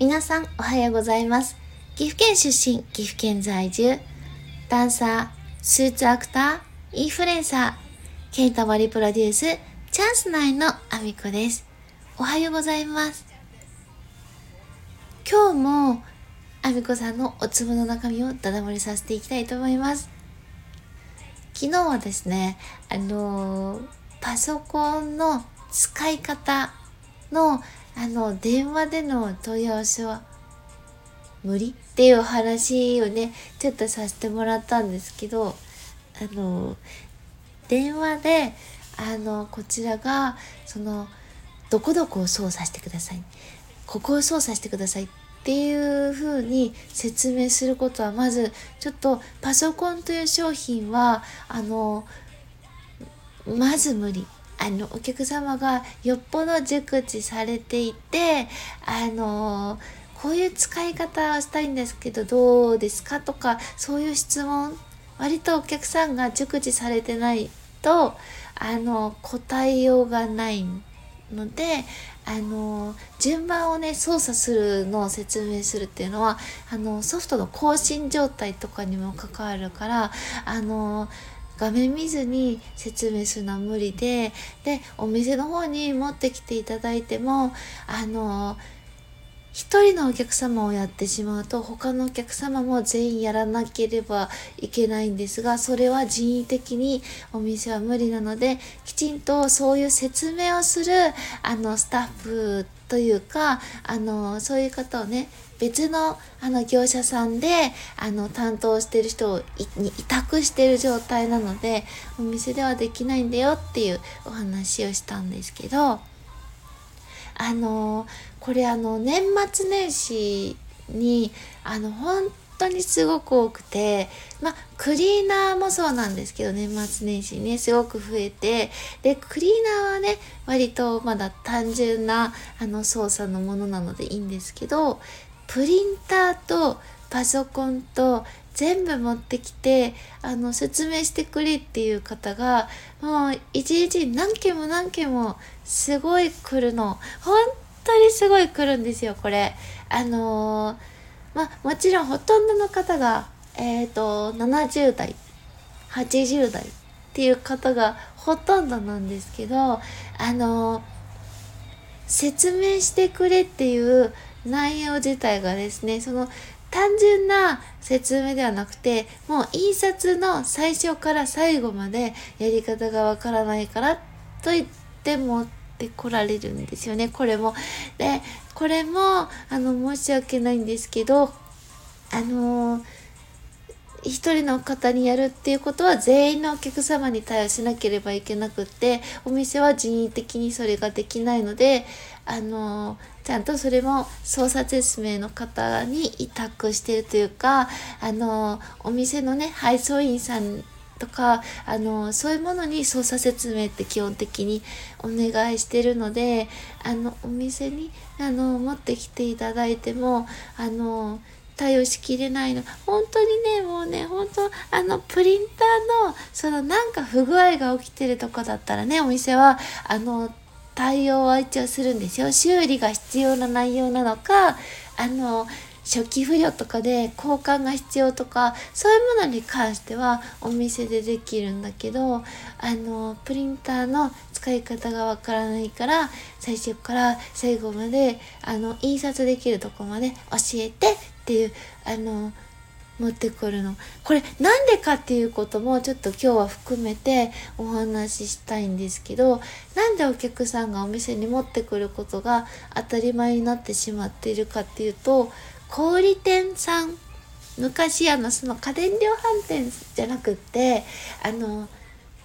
皆さんおはようございます。岐阜県出身岐阜県在住。ダンサースーツアクターインフルエンサーケンタマリプロデュースチャンス内のアミコです。おはようございます。今日もアミコさんのお粒の中身をダダ漏れさせていきたいと思います。昨日はですねあのー、パソコンの使い方のあの電話での問い合わせは無理っていうお話をねちょっとさせてもらったんですけどあの電話であのこちらがそのどこどこを操作してくださいここを操作してくださいっていう風に説明することはまずちょっとパソコンという商品はあのまず無理。あのお客様がよっぽど熟知されていてあのこういう使い方をしたいんですけどどうですかとかそういう質問割とお客さんが熟知されてないとあの答えようがないのであの順番をね操作するのを説明するっていうのはあのソフトの更新状態とかにも関わるからあの画面見ずに説明するのは無理ででお店の方に持ってきていただいてもあの一人のお客様をやってしまうと他のお客様も全員やらなければいけないんですがそれは人為的にお店は無理なのできちんとそういう説明をするあのスタッフというかあのそういう方をね別のあの業者さんであの担当してる人をに委託してる状態なのでお店ではできないんだよっていうお話をしたんですけどあのこれあの年末年始にあの本当にすごく多くてまあクリーナーもそうなんですけど年末年始ねすごく増えてでクリーナーはね割とまだ単純なあの操作のものなのでいいんですけどプリンターとパソコンと全部持ってきてあの説明してくれっていう方がもう一日何件も何件もすごい来るの。本当にすごい来るんですよこれ。あのー、まもちろんほとんどの方がえっ、ー、と70代80代っていう方がほとんどなんですけどあのー、説明してくれっていう内容自体がですねその単純な説明ではなくてもう印刷の最初から最後までやり方がわからないからと言って持ってこられるんですよねこれも。でこれもあの申し訳ないんですけどあのー一人の方にやるっていうことは全員のお客様に対応しなければいけなくってお店は人為的にそれができないのであのちゃんとそれも操作説明の方に委託してるというかあのお店のね配送員さんとかあのそういうものに操作説明って基本的にお願いしてるのであのお店にあの持ってきていただいてもあの対応しきれないの。本当にねもうね本当あのプリンターのそのなんか不具合が起きてるとかだったらねお店はあの対応は一応するんですよ修理が必要な内容なのかあの初期不良とかで交換が必要とかそういうものに関してはお店でできるんだけどあのプリンターの使い方がわからないから最初から最後まであの印刷できるとこまで教えてっていうあの持ってくるの。これなんでかっていうこともちょっと今日は含めてお話ししたいんですけどなんでお客さんがお店に持ってくることが当たり前になってしまっているかっていうと小売店さん昔あのその家電量販店じゃなくってあの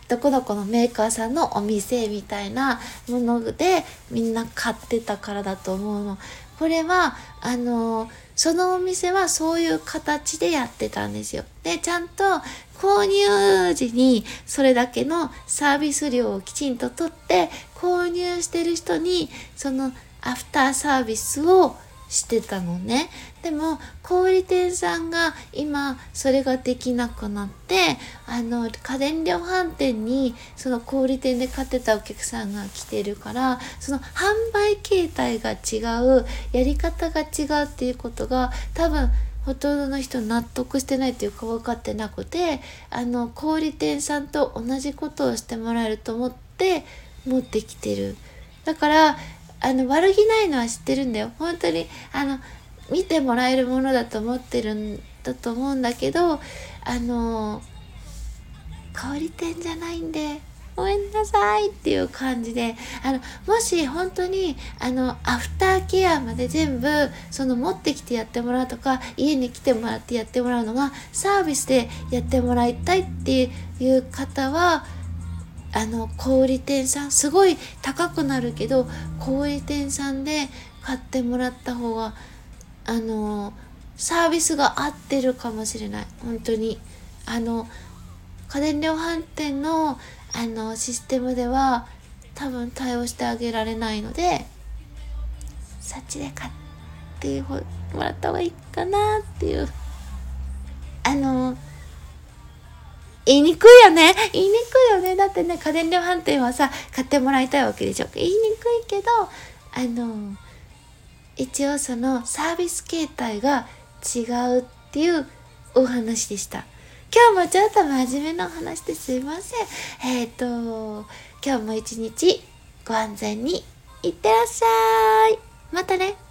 どこどこのメーカーさんのお店みたいなものでみんな買ってたからだと思うの。これはあのそのお店はそういう形でやってたんですよ。でちゃんと購入時にそれだけのサービス料をきちんと取って購入してる人にそのアフターサービスをしてたのね。でも小売店さんが今それができなくなってあの家電量販店にその小売店で買ってたお客さんが来てるからその販売形態が違うやり方が違うっていうことが多分ほとんどの人納得してないっていうか分かってなくてあの小売店さんと同じことをしてもらえると思って持ってきてる。だからあの悪気ないのは知ってるんだよ。本当にあの見てもらえるものだと思ってるんだと思うんだけどあの小売店じゃないんでごめんなさいっていう感じであのもし本当にあのアフターケアまで全部その持ってきてやってもらうとか家に来てもらってやってもらうのがサービスでやってもらいたいっていう方はあの小売店さんすごい高くなるけど小売店さんで買ってもらった方があのサービスが合ってるかもしれない。本当に。あの家電量販店のあのシステムでは多分対応してあげられないのでそっちで買ってもらった方がいいかなっていう。あの言いにくいよね。言いにくいってね家電量販店はさ買ってもらいたいわけでしょ？言いにくいけどあの一応そのサービス形態が違うっていうお話でした今日もちょっと真面目なお話ですいません。えっ、ー、と、今日も一日ご安全にいってらっしゃい。またね。